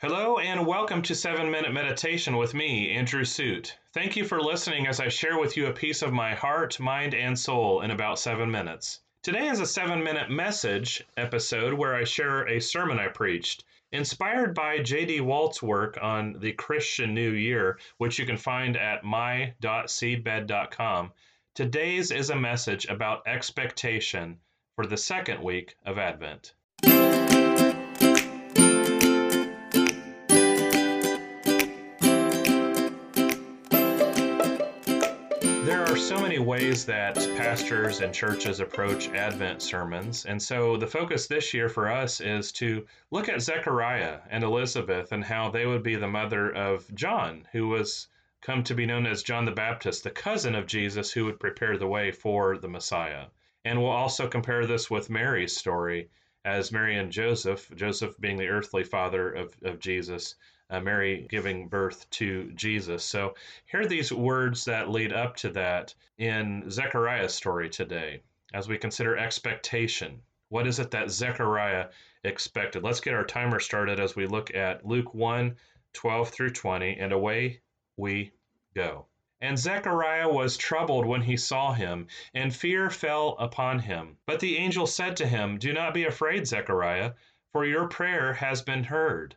Hello and welcome to 7 Minute Meditation with me, Andrew Suit. Thank you for listening as I share with you a piece of my heart, mind, and soul in about 7 minutes. Today is a 7 minute message episode where I share a sermon I preached, inspired by J.D. Walt's work on the Christian New Year, which you can find at my.seedbed.com. Today's is a message about expectation for the second week of Advent. There are so many ways that pastors and churches approach Advent sermons. And so the focus this year for us is to look at Zechariah and Elizabeth and how they would be the mother of John, who was come to be known as John the Baptist, the cousin of Jesus who would prepare the way for the Messiah. And we'll also compare this with Mary's story as Mary and Joseph, Joseph being the earthly father of, of Jesus, uh, Mary giving birth to Jesus. So, here are these words that lead up to that in Zechariah's story today as we consider expectation. What is it that Zechariah expected? Let's get our timer started as we look at Luke 1 12 through 20, and away we go. And Zechariah was troubled when he saw him, and fear fell upon him. But the angel said to him, Do not be afraid, Zechariah, for your prayer has been heard.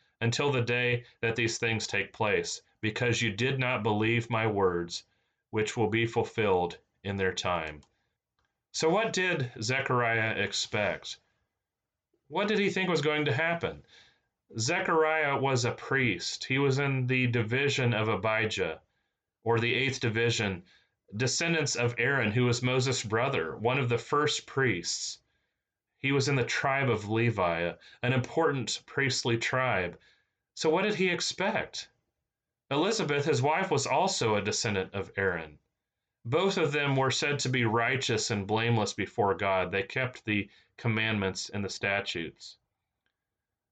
until the day that these things take place, because you did not believe my words, which will be fulfilled in their time. So, what did Zechariah expect? What did he think was going to happen? Zechariah was a priest. He was in the division of Abijah, or the eighth division, descendants of Aaron, who was Moses' brother, one of the first priests. He was in the tribe of Levi, an important priestly tribe. So, what did he expect? Elizabeth, his wife, was also a descendant of Aaron. Both of them were said to be righteous and blameless before God. They kept the commandments and the statutes.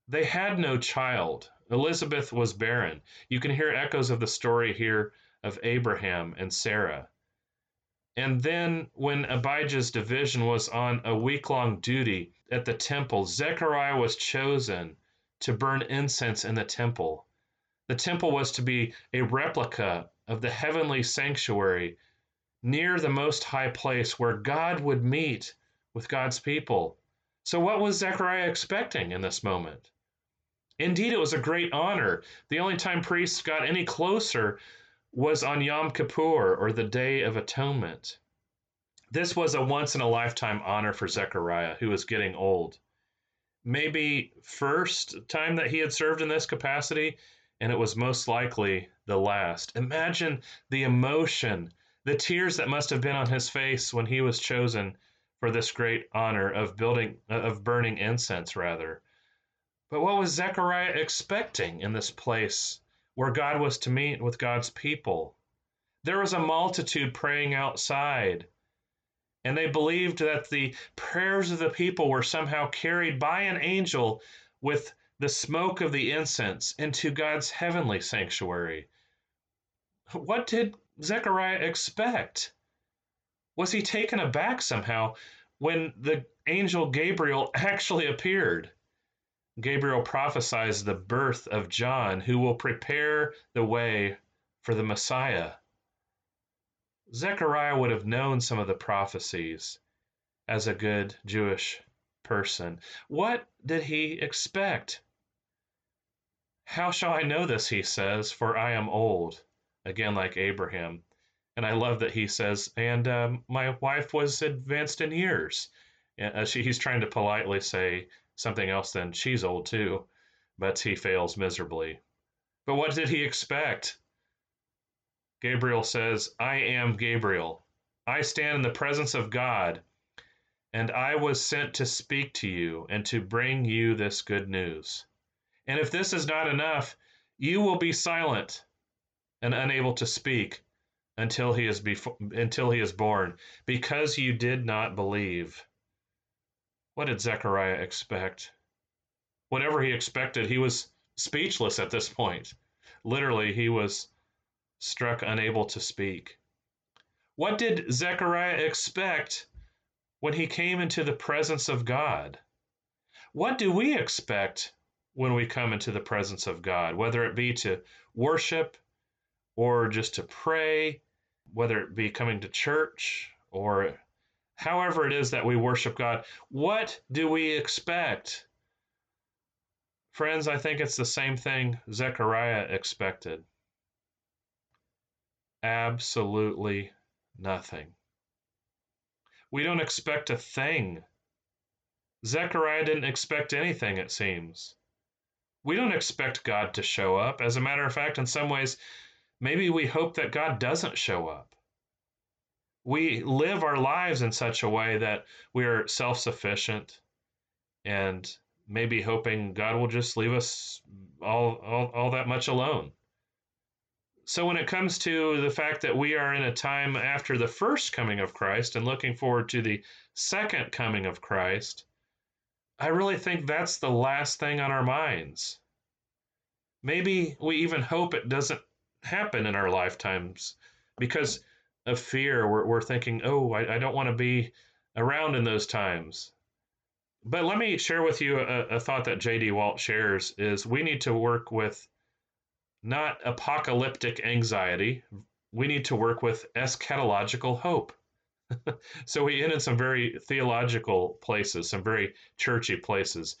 They had no child. Elizabeth was barren. You can hear echoes of the story here of Abraham and Sarah. And then, when Abijah's division was on a week long duty at the temple, Zechariah was chosen to burn incense in the temple. The temple was to be a replica of the heavenly sanctuary near the most high place where God would meet with God's people. So, what was Zechariah expecting in this moment? Indeed, it was a great honor. The only time priests got any closer was on Yom Kippur, or the Day of Atonement. This was a once in a lifetime honor for Zechariah, who was getting old maybe first time that he had served in this capacity, and it was most likely the last. Imagine the emotion, the tears that must have been on his face when he was chosen for this great honor of building of burning incense rather. But what was Zechariah expecting in this place where God was to meet with God's people? There was a multitude praying outside and they believed that the prayers of the people were somehow carried by an angel with the smoke of the incense into God's heavenly sanctuary. What did Zechariah expect? Was he taken aback somehow when the angel Gabriel actually appeared? Gabriel prophesies the birth of John, who will prepare the way for the Messiah. Zechariah would have known some of the prophecies as a good Jewish person. What did he expect? How shall I know this? He says, for I am old. Again, like Abraham. And I love that he says, and um, my wife was advanced in years. Uh, she, he's trying to politely say something else than she's old too, but he fails miserably. But what did he expect? Gabriel says, I am Gabriel. I stand in the presence of God, and I was sent to speak to you and to bring you this good news. And if this is not enough, you will be silent and unable to speak until he is befo- until he is born, because you did not believe. What did Zechariah expect? Whatever he expected, he was speechless at this point. Literally, he was struck unable to speak. What did Zechariah expect when he came into the presence of God? What do we expect when we come into the presence of God, whether it be to worship or just to pray, whether it be coming to church or however it is that we worship God? What do we expect? Friends, I think it's the same thing Zechariah expected. Absolutely nothing. We don't expect a thing. Zechariah didn't expect anything, it seems. We don't expect God to show up. As a matter of fact, in some ways, maybe we hope that God doesn't show up. We live our lives in such a way that we are self sufficient and maybe hoping God will just leave us all, all, all that much alone. So, when it comes to the fact that we are in a time after the first coming of Christ and looking forward to the second coming of Christ, I really think that's the last thing on our minds. Maybe we even hope it doesn't happen in our lifetimes because of fear. We're, we're thinking, oh, I, I don't want to be around in those times. But let me share with you a, a thought that J.D. Walt shares is we need to work with not apocalyptic anxiety. We need to work with eschatological hope. so we end in some very theological places, some very churchy places.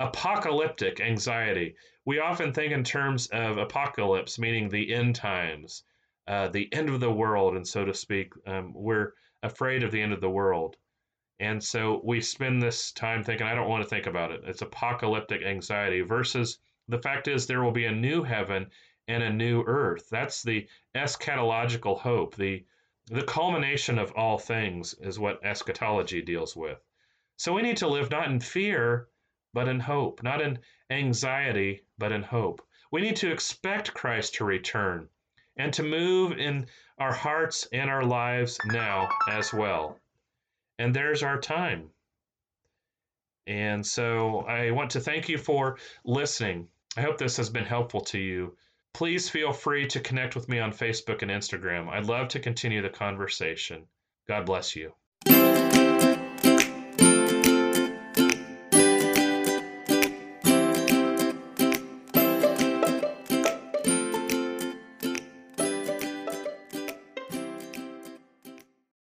Apocalyptic anxiety. We often think in terms of apocalypse, meaning the end times, uh, the end of the world, and so to speak. Um, we're afraid of the end of the world. And so we spend this time thinking, I don't want to think about it. It's apocalyptic anxiety versus the fact is, there will be a new heaven and a new earth. That's the eschatological hope. The, the culmination of all things is what eschatology deals with. So we need to live not in fear, but in hope, not in anxiety, but in hope. We need to expect Christ to return and to move in our hearts and our lives now as well. And there's our time. And so I want to thank you for listening. I hope this has been helpful to you. Please feel free to connect with me on Facebook and Instagram. I'd love to continue the conversation. God bless you.